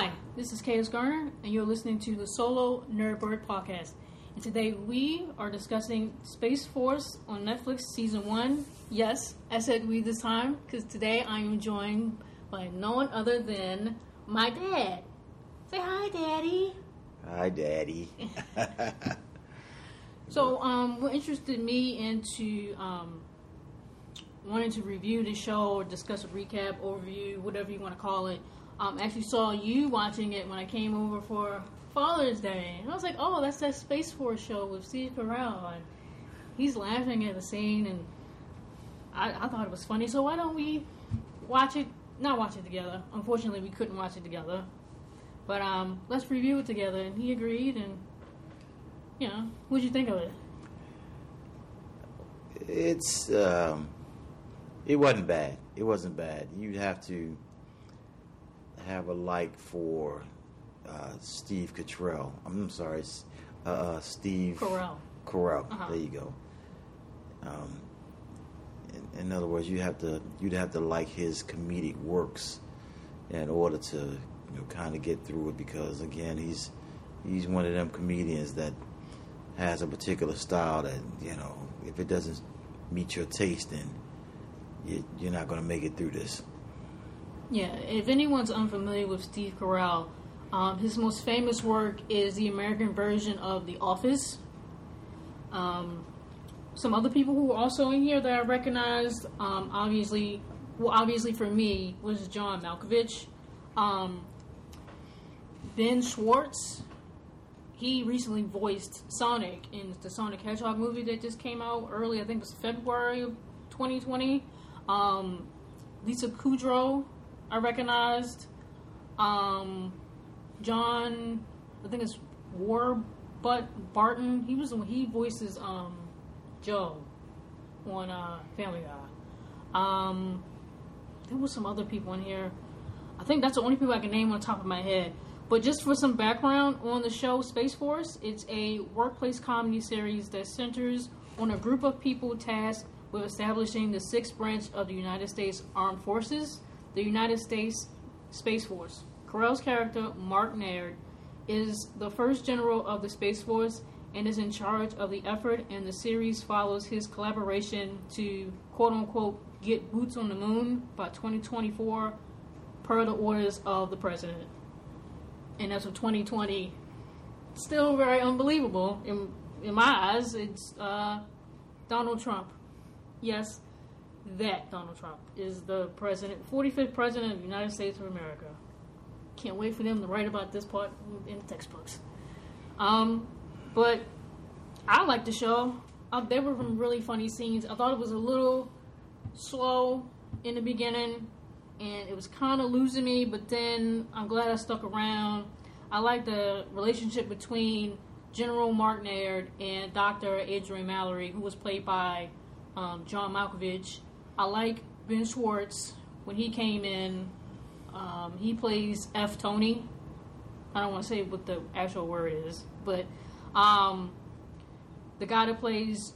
Hi, this is KS Garner, and you're listening to the Solo Nerdbird podcast. And today we are discussing Space Force on Netflix season one. Yes, I said we this time because today I am joined by no one other than my dad. Say hi, Daddy. Hi, Daddy. So, um, what interested me into um, wanting to review the show or discuss a recap, overview, whatever you want to call it. Um, actually saw you watching it when I came over for Father's Day, and I was like, "Oh, that's that Space Force show with Steve Carell." And he's laughing at the scene, and I, I thought it was funny. So why don't we watch it? Not watch it together. Unfortunately, we couldn't watch it together. But um, let's review it together. And he agreed, and you know, what'd you think of it? It's um, it wasn't bad. It wasn't bad. You'd have to have a like for uh, Steve Cottrell. I'm sorry, uh, uh, Steve Carell. Carell. Uh-huh. There you go. Um, in, in other words, you have to you'd have to like his comedic works in order to you know kind of get through it because again he's he's one of them comedians that has a particular style that you know if it doesn't meet your taste then you, you're not going to make it through this. Yeah, if anyone's unfamiliar with Steve Carell, um, his most famous work is the American version of The Office. Um, some other people who were also in here that I recognized, um, obviously, well, obviously for me, was John Malkovich. Um, ben Schwartz, he recently voiced Sonic in the Sonic Hedgehog movie that just came out early, I think it was February of 2020. Um, Lisa Kudrow, I recognized. Um, John, I think it's War, but Barton. He was he voices um, Joe on uh, Family Guy. Um, there was some other people in here. I think that's the only people I can name on top of my head. But just for some background on the show Space Force, it's a workplace comedy series that centers on a group of people tasked with establishing the sixth branch of the United States Armed Forces, the United States Space Force. Carell's character, Mark Naird, is the first general of the Space Force and is in charge of the effort, and the series follows his collaboration to quote unquote get boots on the moon by 2024 per the orders of the president. And as of 2020, still very unbelievable in, in my eyes. It's uh, Donald Trump. Yes, that Donald Trump is the president, 45th president of the United States of America. Can't wait for them to write about this part in the textbooks. Um, but I liked the show. Uh, there were some really funny scenes. I thought it was a little slow in the beginning, and it was kind of losing me. But then I'm glad I stuck around. I like the relationship between General Mark Naird and Dr. Adrian Mallory, who was played by um, John Malkovich. I like Ben Schwartz when he came in. Um, he plays F. Tony. I don't want to say what the actual word is, but um, the guy that plays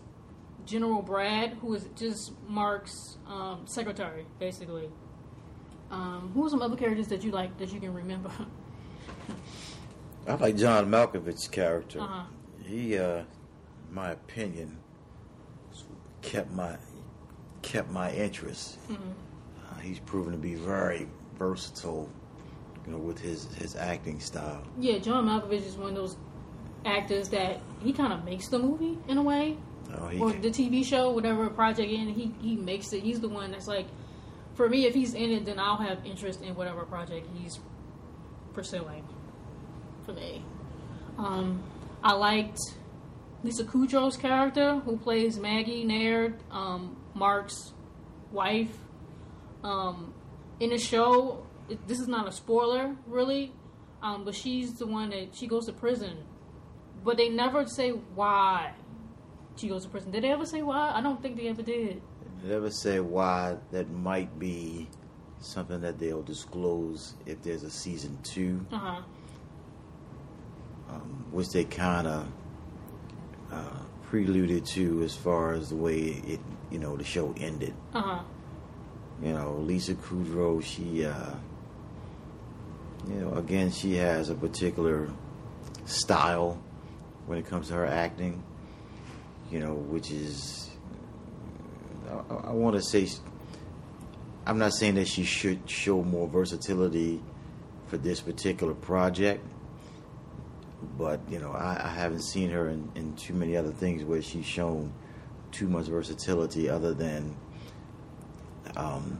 General Brad, who is just Mark's um, secretary, basically. Um, who are some other characters that you like that you can remember? I like John Malkovich's character. Uh-huh. He, uh, in my opinion, kept my kept my interest. Mm-hmm. Uh, he's proven to be very versatile, you know, with his his acting style. yeah, John Malkovich is one of those actors that he kind of makes the movie in a way, he, or the TV show, whatever project in. He he makes it. He's the one that's like, for me, if he's in it, then I'll have interest in whatever project he's pursuing. For me, um, I liked Lisa Kudrow's character, who plays Maggie Naird, um, Mark's wife. Um, in the show, it, this is not a spoiler, really, um, but she's the one that she goes to prison, but they never say why she goes to prison. Did they ever say why? I don't think they ever did. never say why that might be something that they'll disclose if there's a season two, Uh huh. um, which they kind of uh, preluded to as far as the way it, you know, the show ended. Uh huh. You know, Lisa Kudrow, she uh, you know, again, she has a particular style when it comes to her acting. You know, which is, I, I want to say, I'm not saying that she should show more versatility for this particular project, but you know, I, I haven't seen her in, in too many other things where she's shown too much versatility, other than um,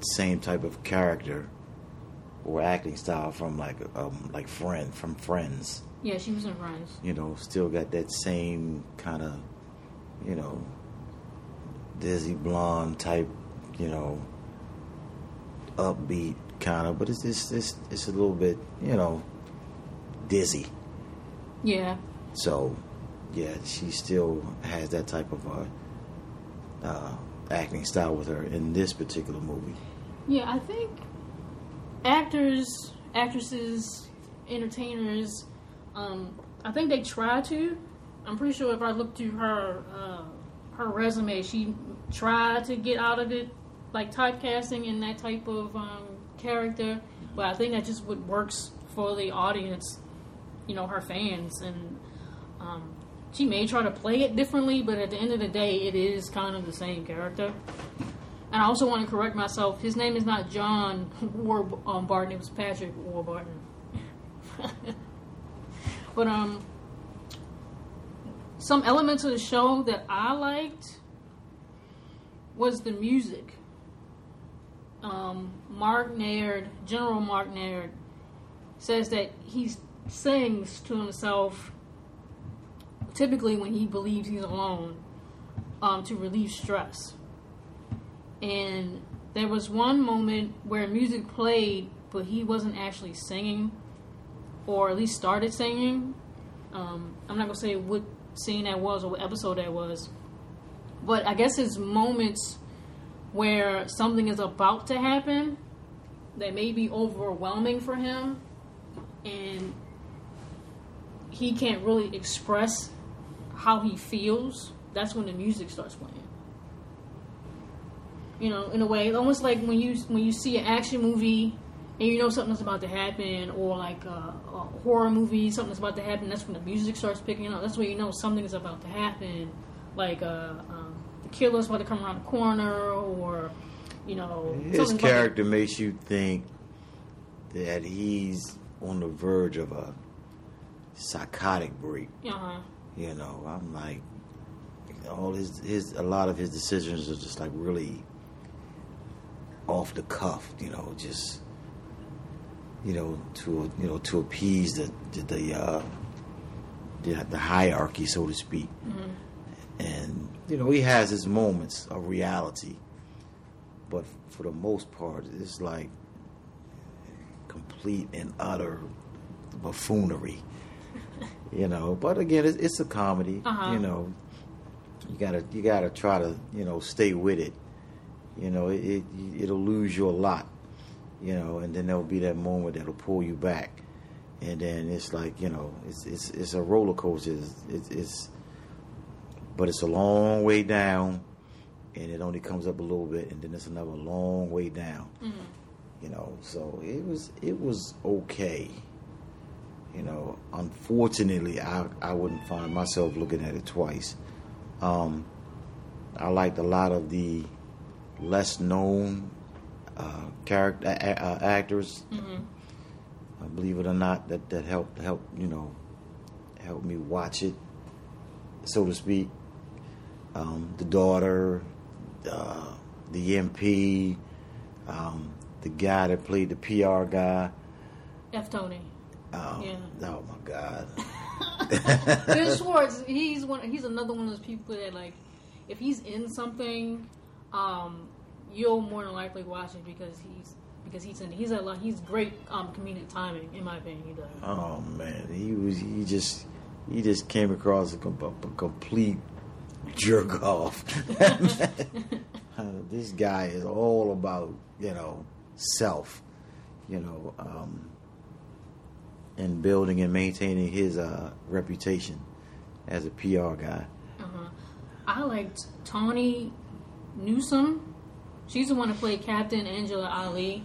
same type of character or acting style from like um, like friend from Friends. Yeah, she was in Friends. You know, still got that same kind of, you know, dizzy blonde type, you know, upbeat kind of, but it's it's it's, it's a little bit, you know, dizzy. Yeah. So, yeah, she still has that type of uh, uh, acting style with her in this particular movie. Yeah, I think actors, actresses, entertainers, um, I think they try to. I'm pretty sure if I look through her uh, her resume, she tried to get out of it, like typecasting in that type of um, character. But I think that just what works for the audience, you know, her fans, and um, she may try to play it differently, but at the end of the day, it is kind of the same character. And I also want to correct myself. His name is not John Warburton. It was Patrick Warburton. but um, some elements of the show that I liked was the music. Um, Mark Naird, General Mark Naird, says that he sings to himself typically when he believes he's alone um, to relieve stress. And there was one moment where music played, but he wasn't actually singing, or at least started singing. Um, I'm not gonna say what scene that was or what episode that was, but I guess it's moments where something is about to happen that may be overwhelming for him, and he can't really express how he feels. That's when the music starts playing. You know, in a way, almost like when you when you see an action movie and you know something's about to happen, or like a, a horror movie, something's about to happen. That's when the music starts picking up. That's when you know something is about to happen. Like uh, um, the killer's about to come around the corner, or you know, his character to... makes you think that he's on the verge of a psychotic break. Uh-huh. You know, I'm like, all his his a lot of his decisions are just like really off the cuff. You know, just you know to you know to appease the the the, uh, the, the hierarchy, so to speak. Mm-hmm. And you know, he has his moments of reality, but for the most part, it's like complete and utter buffoonery. you know, but again, it's, it's a comedy. Uh-huh. You know, you gotta you gotta try to you know stay with it. You know, it, it it'll lose you a lot. You know, and then there'll be that moment that'll pull you back, and then it's like you know, it's it's it's a roller coaster. It's, it's, it's but it's a long way down, and it only comes up a little bit, and then it's another long way down. Mm-hmm. You know, so it was it was okay. You know, unfortunately, I I wouldn't find myself looking at it twice. Um, I liked a lot of the less known uh, character uh, actors. Mm-hmm. Uh, believe it or not, that that helped help you know help me watch it, so to speak. Um, the daughter, uh, the MP, um, the guy that played the PR guy. F. Tony. Um, yeah. Oh my God. Bill Schwartz, he's one. He's another one of those people that like, if he's in something, um, you'll more than likely watch it because he's because he's in. He's a lot. He's great um, comedic timing, in my opinion. He does. Oh man, he was. He just he just came across a, a complete jerk off. this guy is all about you know self, you know. Um, and building and maintaining his uh, reputation as a PR guy. Uh-huh. I liked Tawny Newsome. She's the one who played Captain Angela Ali.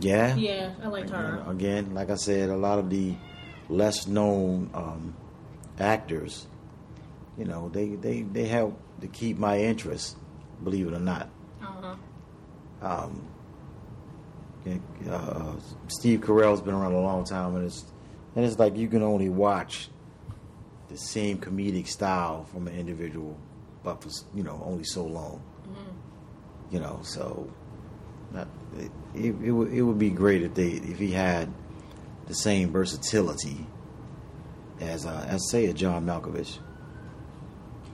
Yeah. Yeah, I liked her. Again, like I said, a lot of the less known um, actors, you know, they, they, they help to keep my interest, believe it or not. Uh-huh. Um, uh, Steve Carell's been around a long time, and it's and it's like you can only watch the same comedic style from an individual, but for you know only so long. Mm-hmm. You know, so not, it, it, it, would, it would be great if they if he had the same versatility as uh, as say a John Malkovich.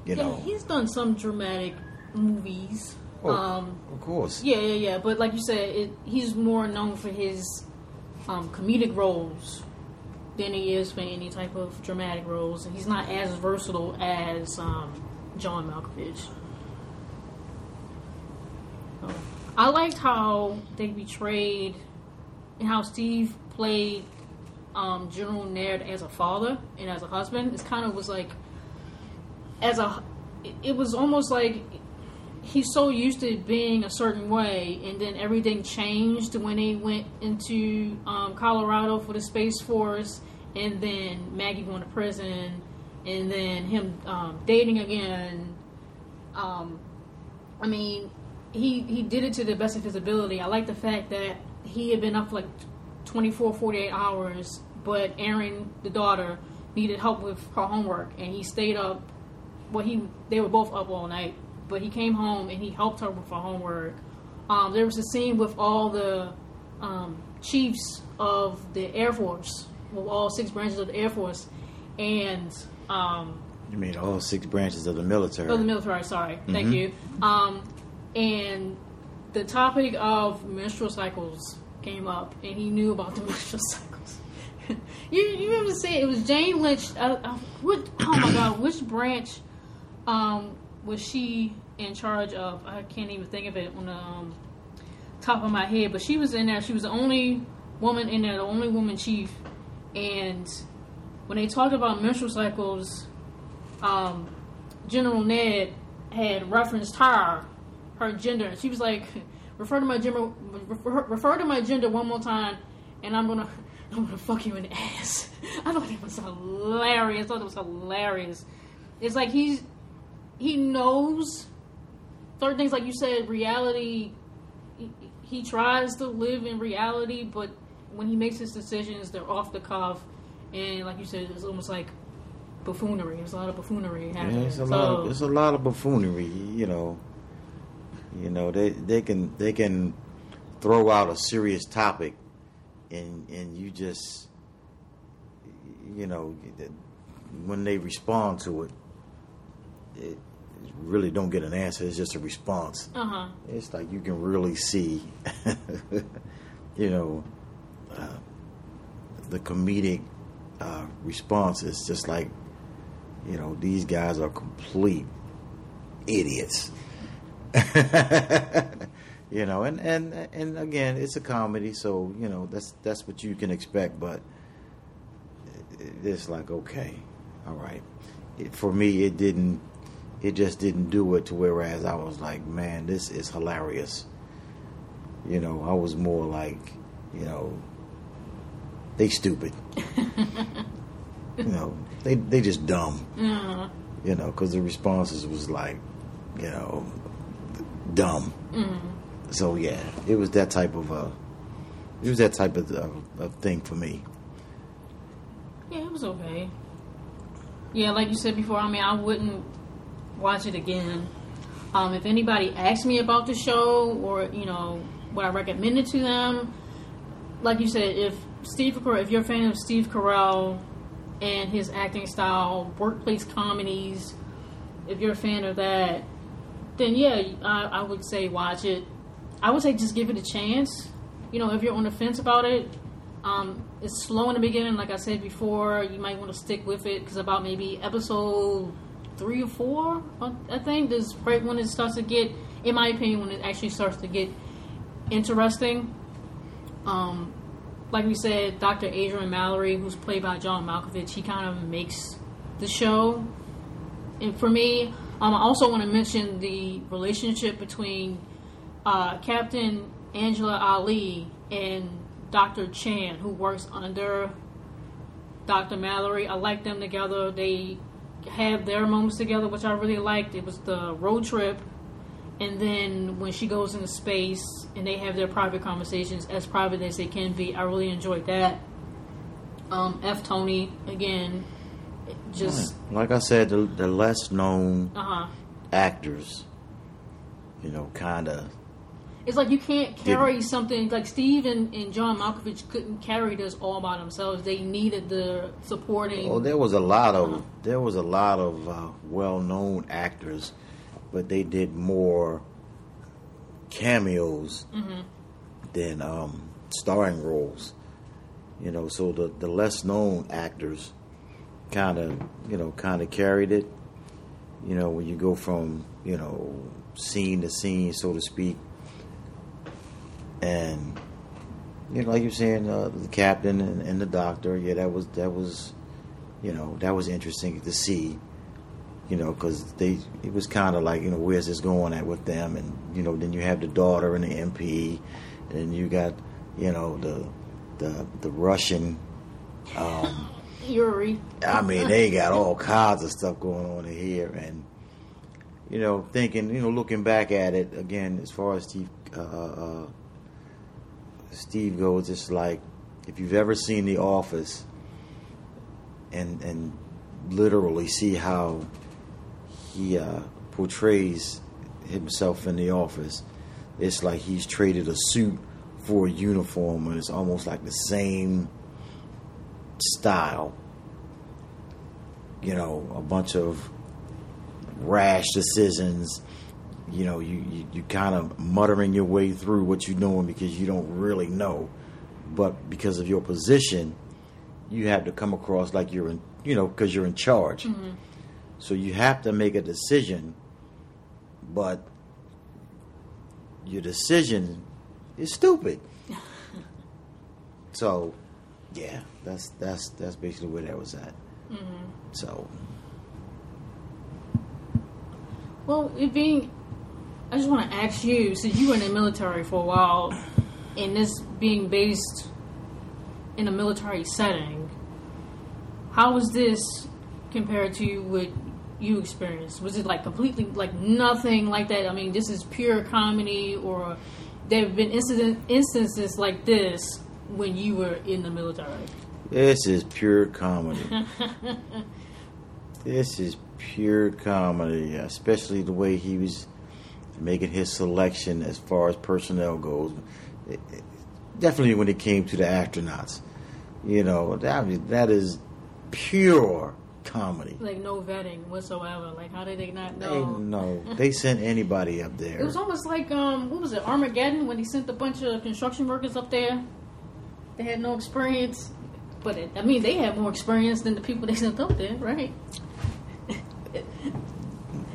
You yeah, know, he's done some dramatic movies. Oh, um, of course. Yeah, yeah, yeah. But like you said, it, he's more known for his um, comedic roles than he is for any type of dramatic roles, and he's not as versatile as um, John Malkovich. So, I liked how they betrayed and how Steve played um, General Ned as a father and as a husband. It kind of was like as a it was almost like he's so used to being a certain way, and then everything changed when he went into um, Colorado for the Space Force, and then Maggie going to prison, and then him um, dating again. Um, I mean, he he did it to the best of his ability. I like the fact that he had been up like 24, 48 hours, but Erin, the daughter, needed help with her homework, and he stayed up. Well, he they were both up all night but he came home and he helped her with her homework. Um, there was a scene with all the um, chiefs of the Air Force, all six branches of the Air Force, and um, you mean all six branches of the military? Of the military, sorry, mm-hmm. thank you. Um, and the topic of menstrual cycles came up, and he knew about the menstrual cycles. you you ever say it was Jane Lynch? Uh, uh, what? Oh my God! Which branch? Um, was she in charge of? I can't even think of it on the um, top of my head, but she was in there. She was the only woman in there, the only woman chief. And when they talked about menstrual cycles, um, General Ned had referenced her, her gender. She was like, "Refer to my gender, refer, refer to my gender one more time, and I'm gonna." I'm gonna fuck you in the ass. I thought it was hilarious. I thought it was hilarious. It's like he's he knows certain things, like you said, reality. He, he tries to live in reality, but when he makes his decisions, they're off the cuff, and like you said, it's almost like buffoonery. There's a lot of buffoonery happening. Yeah, it's a so, lot. Of, it's a lot of buffoonery. You know, you know they they can they can throw out a serious topic, and and you just you know when they respond to it, it really don't get an answer. It's just a response. Uh-huh. It's like you can really see, you know, uh, the comedic uh, response is just like, you know, these guys are complete idiots. you know, and, and and again, it's a comedy, so you know that's that's what you can expect. But it's like, okay, all right. It, for me, it didn't it just didn't do it to whereas I was like, man, this is hilarious. You know, I was more like, you know, they stupid. you know, they they just dumb. Uh-huh. You know, because the responses was like, you know, dumb. Mm-hmm. So yeah, it was that type of uh, it was that type of, uh, of thing for me. Yeah, it was okay. Yeah, like you said before, I mean, I wouldn't watch it again. Um, if anybody asks me about the show or you know what I recommend it to them, like you said, if Steve if you're a fan of Steve Carell and his acting style, workplace comedies, if you're a fan of that, then yeah, I, I would say watch it. I would say just give it a chance. You know, if you're on the fence about it, um, it's slow in the beginning, like I said before. You might want to stick with it because about maybe episode three or four, I think, is right when it starts to get, in my opinion, when it actually starts to get interesting. Um, like we said, Dr. Adrian Mallory, who's played by John Malkovich, he kind of makes the show. And for me, um, I also want to mention the relationship between uh, Captain Angela Ali and Dr. Chan, who works under Dr. Mallory. I like them together. They have their moments together, which I really liked. It was the road trip, and then when she goes into space and they have their private conversations, as private as they can be. I really enjoyed that. Um, F. Tony again, just like I said, the, the less known uh huh. actors, you know, kind of. It's like you can't carry something like Steve and, and John Malkovich couldn't carry this all by themselves. They needed the supporting. Oh, there was a lot of there was a lot of uh, well-known actors, but they did more cameos than um, starring roles. You know, so the the less known actors kind of you know kind of carried it. You know, when you go from you know scene to scene, so to speak, and you know, like you're saying, uh, the captain and, and the doctor, yeah, that was that was, you know, that was interesting to see. You know, because they it was kind of like you know where's this going at with them, and you know then you have the daughter and the MP, and then you got you know the the the Russian. Um, Yuri. I mean, they got all kinds of stuff going on in here, and you know, thinking, you know, looking back at it again, as far as Steve, uh, uh, Steve goes, it's like if you've ever seen The Office, and and literally see how he uh, portrays himself in The Office, it's like he's traded a suit for a uniform, and it's almost like the same style. You know, a bunch of rash decisions. You know, you, you, you kind of muttering your way through what you're doing because you don't really know. But because of your position, you have to come across like you're in, you know, because you're in charge. Mm-hmm. So you have to make a decision, but your decision is stupid. so, yeah, that's that's that's basically where that was at. Mm-hmm. So, Well, it being, I just want to ask you, since you were in the military for a while, and this being based in a military setting, how was this compared to what you experienced? Was it like completely like nothing like that? I mean, this is pure comedy, or there have been incident instances like this when you were in the military? this is pure comedy. this is pure comedy, especially the way he was making his selection as far as personnel goes. It- it- definitely when it came to the astronauts, you know, that that is pure comedy. Like no vetting whatsoever. Like how did they not know? They, no, they sent anybody up there. It was almost like um, what was it, Armageddon, when he sent a bunch of construction workers up there. They had no experience, but it, I mean, they had more experience than the people they sent up there, right?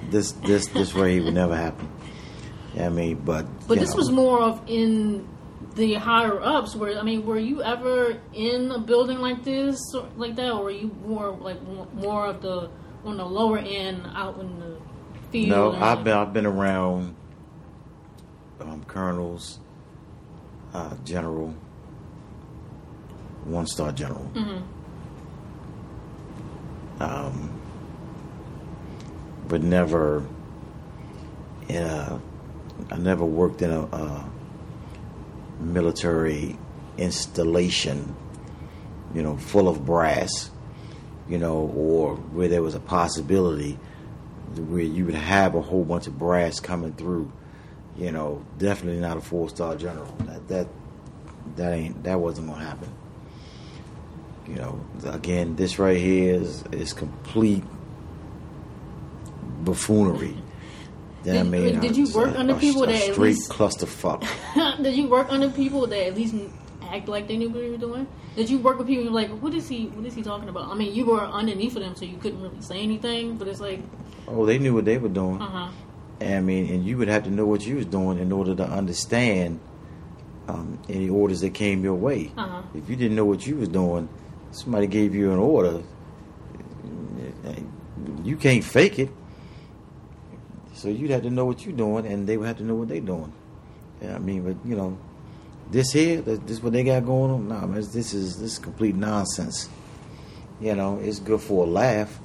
This this this here would never happen. I mean, but But this know, was more of in the higher ups. Where I mean, were you ever in a building like this, or like that, or were you more like more, of the on the lower end, out in the field? No, I've been I've been around um, colonels, uh, general, one star general. Um, but never in a. I never worked in a, a military installation, you know, full of brass, you know, or where there was a possibility where you would have a whole bunch of brass coming through. You know, definitely not a four star general. That that that ain't that wasn't gonna happen. You know, again, this right here is is complete buffoonery. Then I Did- mean, did you work under people that at straight least- clusterfuck? Did you work under people that at least act like they knew what they were doing? Did you work with people and you're like, what is he? What is he talking about? I mean, you were underneath of them, so you couldn't really say anything. But it's like, Oh, they knew what they were doing. uh huh. I mean, and you would have to know what you was doing in order to understand um, any orders that came your way. Uh-huh. If you didn't know what you was doing, somebody gave you an order. You can't fake it. So you'd have to know what you're doing, and they would have to know what they're doing. Yeah, I mean, but you know, this here, this, this what they got going on. Nah, man, this is this is complete nonsense. You know, it's good for a laugh.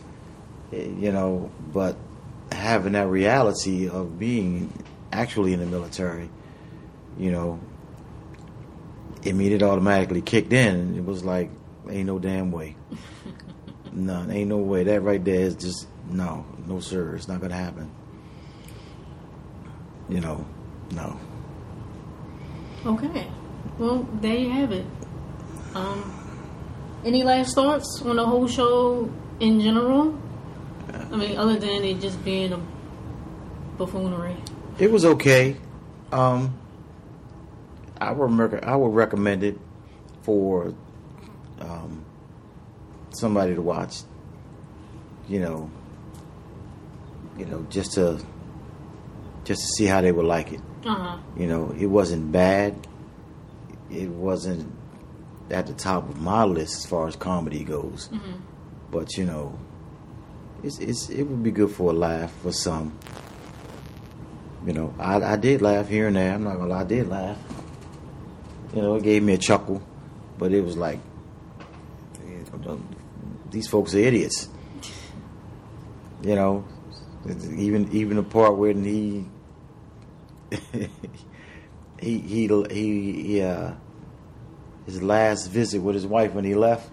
eh, You know, but having that reality of being actually in the military, you know, I mean, it automatically kicked in. It was like, ain't no damn way. None, ain't no way. That right there is just no, no sir. It's not gonna happen. You know, no. Okay. Well, there you have it. Um, any last thoughts on the whole show in general? I mean, other than it just being a buffoonery. It was okay. Um, I would I would recommend it for um, somebody to watch. You know, you know, just to just to see how they would like it. Uh huh. You know, it wasn't bad. It wasn't at the top of my list as far as comedy goes. But you know, it's it's it would be good for a laugh for some. You know, I I did laugh here and there. I'm not gonna lie, I did laugh. You know, it gave me a chuckle, but it was like these folks are idiots. You know, even even the part when he he he he, he uh, his last visit with his wife when he left.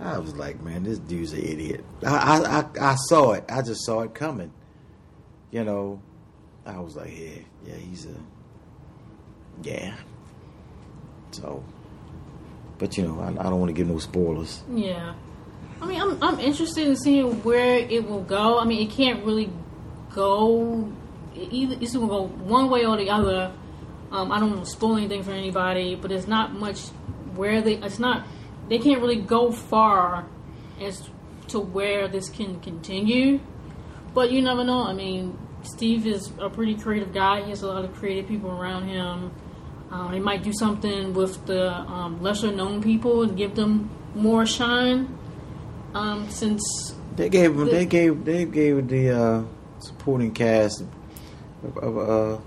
I was like, man, this dude's an idiot. I, I I I saw it. I just saw it coming. You know, I was like, yeah, yeah, he's a yeah. So, but you know, I, I don't want to give no spoilers. Yeah. I mean, I'm I'm interested in seeing where it will go. I mean, it can't really go either. It's going to go one way or the other. Um, I don't want to spoil anything for anybody, but it's not much where they. It's not. They can't really go far as to where this can continue. But you never know. I mean, Steve is a pretty creative guy. He has a lot of creative people around him. Um, he might do something with the um, lesser known people and give them more shine. Um, since They gave. The- They gave. They gave the uh, supporting cast a, a, a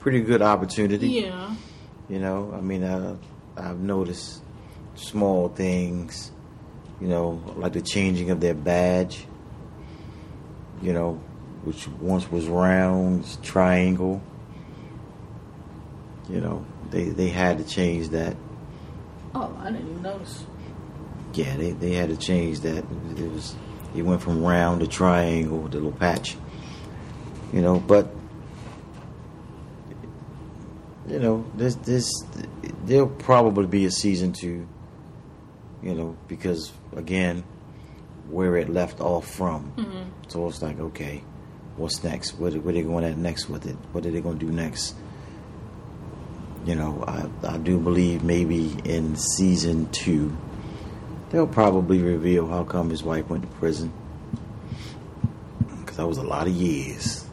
pretty good opportunity. yeah, You know, I mean, uh, I've noticed small things. You know, like the changing of their badge. You know, which once was round, triangle. You know, they they had to change that. oh, I didn't even notice. Yeah, they, they had to change that. It was it went from round to triangle with the little patch. You know, but you know, this this there'll probably be a season two. You know, because again, where it left off from. Mm-hmm. So it's like, okay, what's next? What where they going at next with it? What are they going to do next? You know, I I do believe maybe in season two they'll probably reveal how come his wife went to prison. Because that was a lot of years.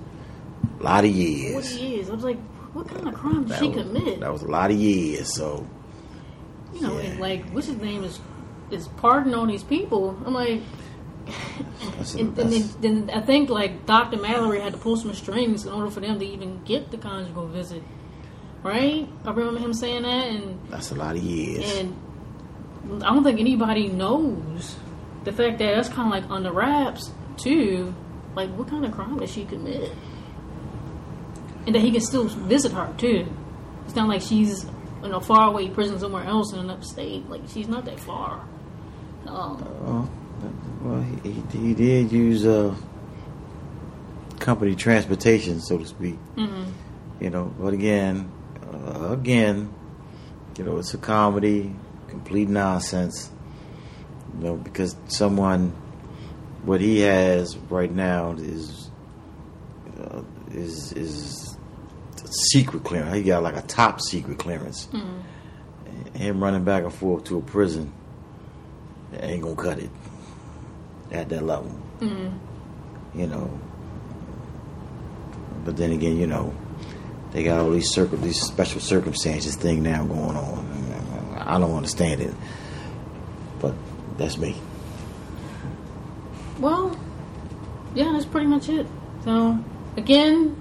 A lot of years. What years. I was like, what kind of crime did That she was, commit? that was a lot of years. So, you know, yeah. and like, what's his name is is pardon on these people. I'm like, That's a- and, and then, then I think like Dr. Mallory had to pull some strings in order for them to even get the conjugal visit, right? I remember him saying that, and that's a lot of years. and I don't think anybody knows the fact that that's kind of like under wraps too. Like, what kind of crime did she commit? And that he can still visit her too. It's not like she's in a faraway prison somewhere else in an upstate. Like, she's not that far. Um, Well, well, he, he, did use uh, company transportation, so to speak. mhm. You know, but again, uh, again, you know, it's a comedy, complete nonsense. You know, because someone, what he has right now is uh, is is secret clearance. He got like a top secret clearance. Hmm. Him running back and forth to a prison ain't gonna cut it at that level. Hmm. You know. But then again, you know, they got all these circum these special circumstances thing now going on. I don't understand it, but that's me. Well, yeah, that's pretty much it. So, again,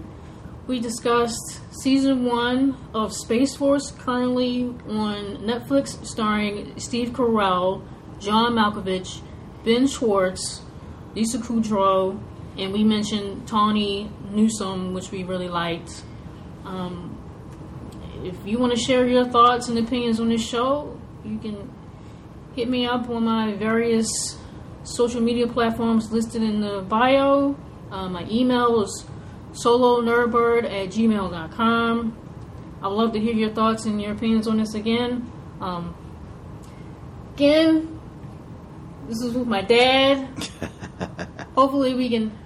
we discussed season one of Space Force, currently on Netflix, starring Steve Carell, John Malkovich, Ben Schwartz, Lisa Kudrow, and we mentioned Tawny Newsome, which we really liked. Um, if you want to share your thoughts and opinions on this show, you can hit me up on my various social media platforms listed in the bio. Uh, my email is solonerdbird at gmail.com. I would love to hear your thoughts and your opinions on this again. Um, again, this is with my dad. Hopefully, we can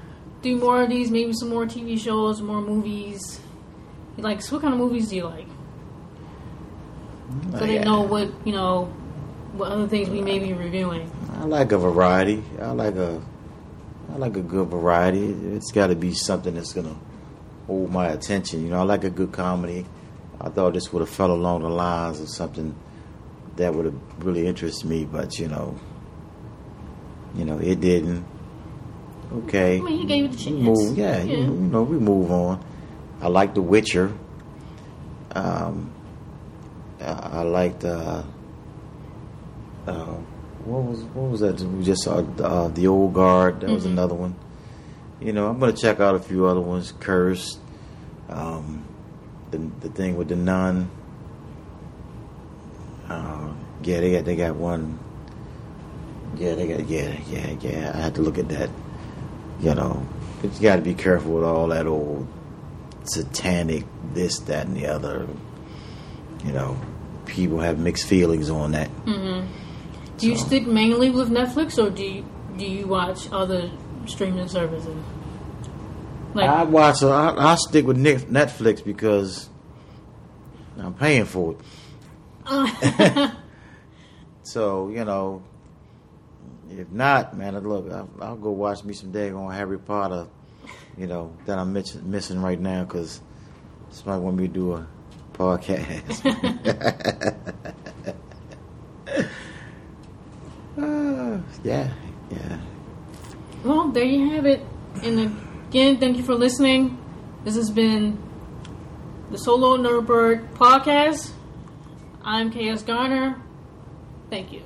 do more of these, maybe some more TV shows, more movies. Like, so what kind of movies do you like? So they know what, you know, what other things we may be reviewing. I like a variety. I like a, I like a good variety. It's got to be something that's gonna hold my attention. You know, I like a good comedy. I thought this would have fell along the lines of something that would have really interested me, but you know, you know, it didn't. Okay, I mean, you gave it a chance. move. Yeah, Yeah. You, you know, we move on. I like The Witcher. Um, I, I liked. Uh, uh, what was what was that? We just saw uh, the Old Guard. That was Mhm. another one. You know, I'm gonna check out a few other ones. Cursed. Um, the the thing with the nun. Uh, yeah, they got they got one. Yeah, they got yeah yeah yeah. I had to look at that. You know, you got to be careful with all that old satanic this that and the other. You know, people have mixed feelings on that. hmm Do you So- stick mainly with Netflix, or do you do you watch other streaming services? Like, I watch. I, I stick with Netflix because I'm paying for it. Uh. So you know, if not, man, look, I'll, I'll go watch me some daggone Harry Potter. You know that I'm miss- missing right now because somebody want me to do a podcast. yeah, yeah. well, there you have it. And again, thank you for listening. This has been the Solo Nerdbird podcast. I'm KS Garner. Thank you.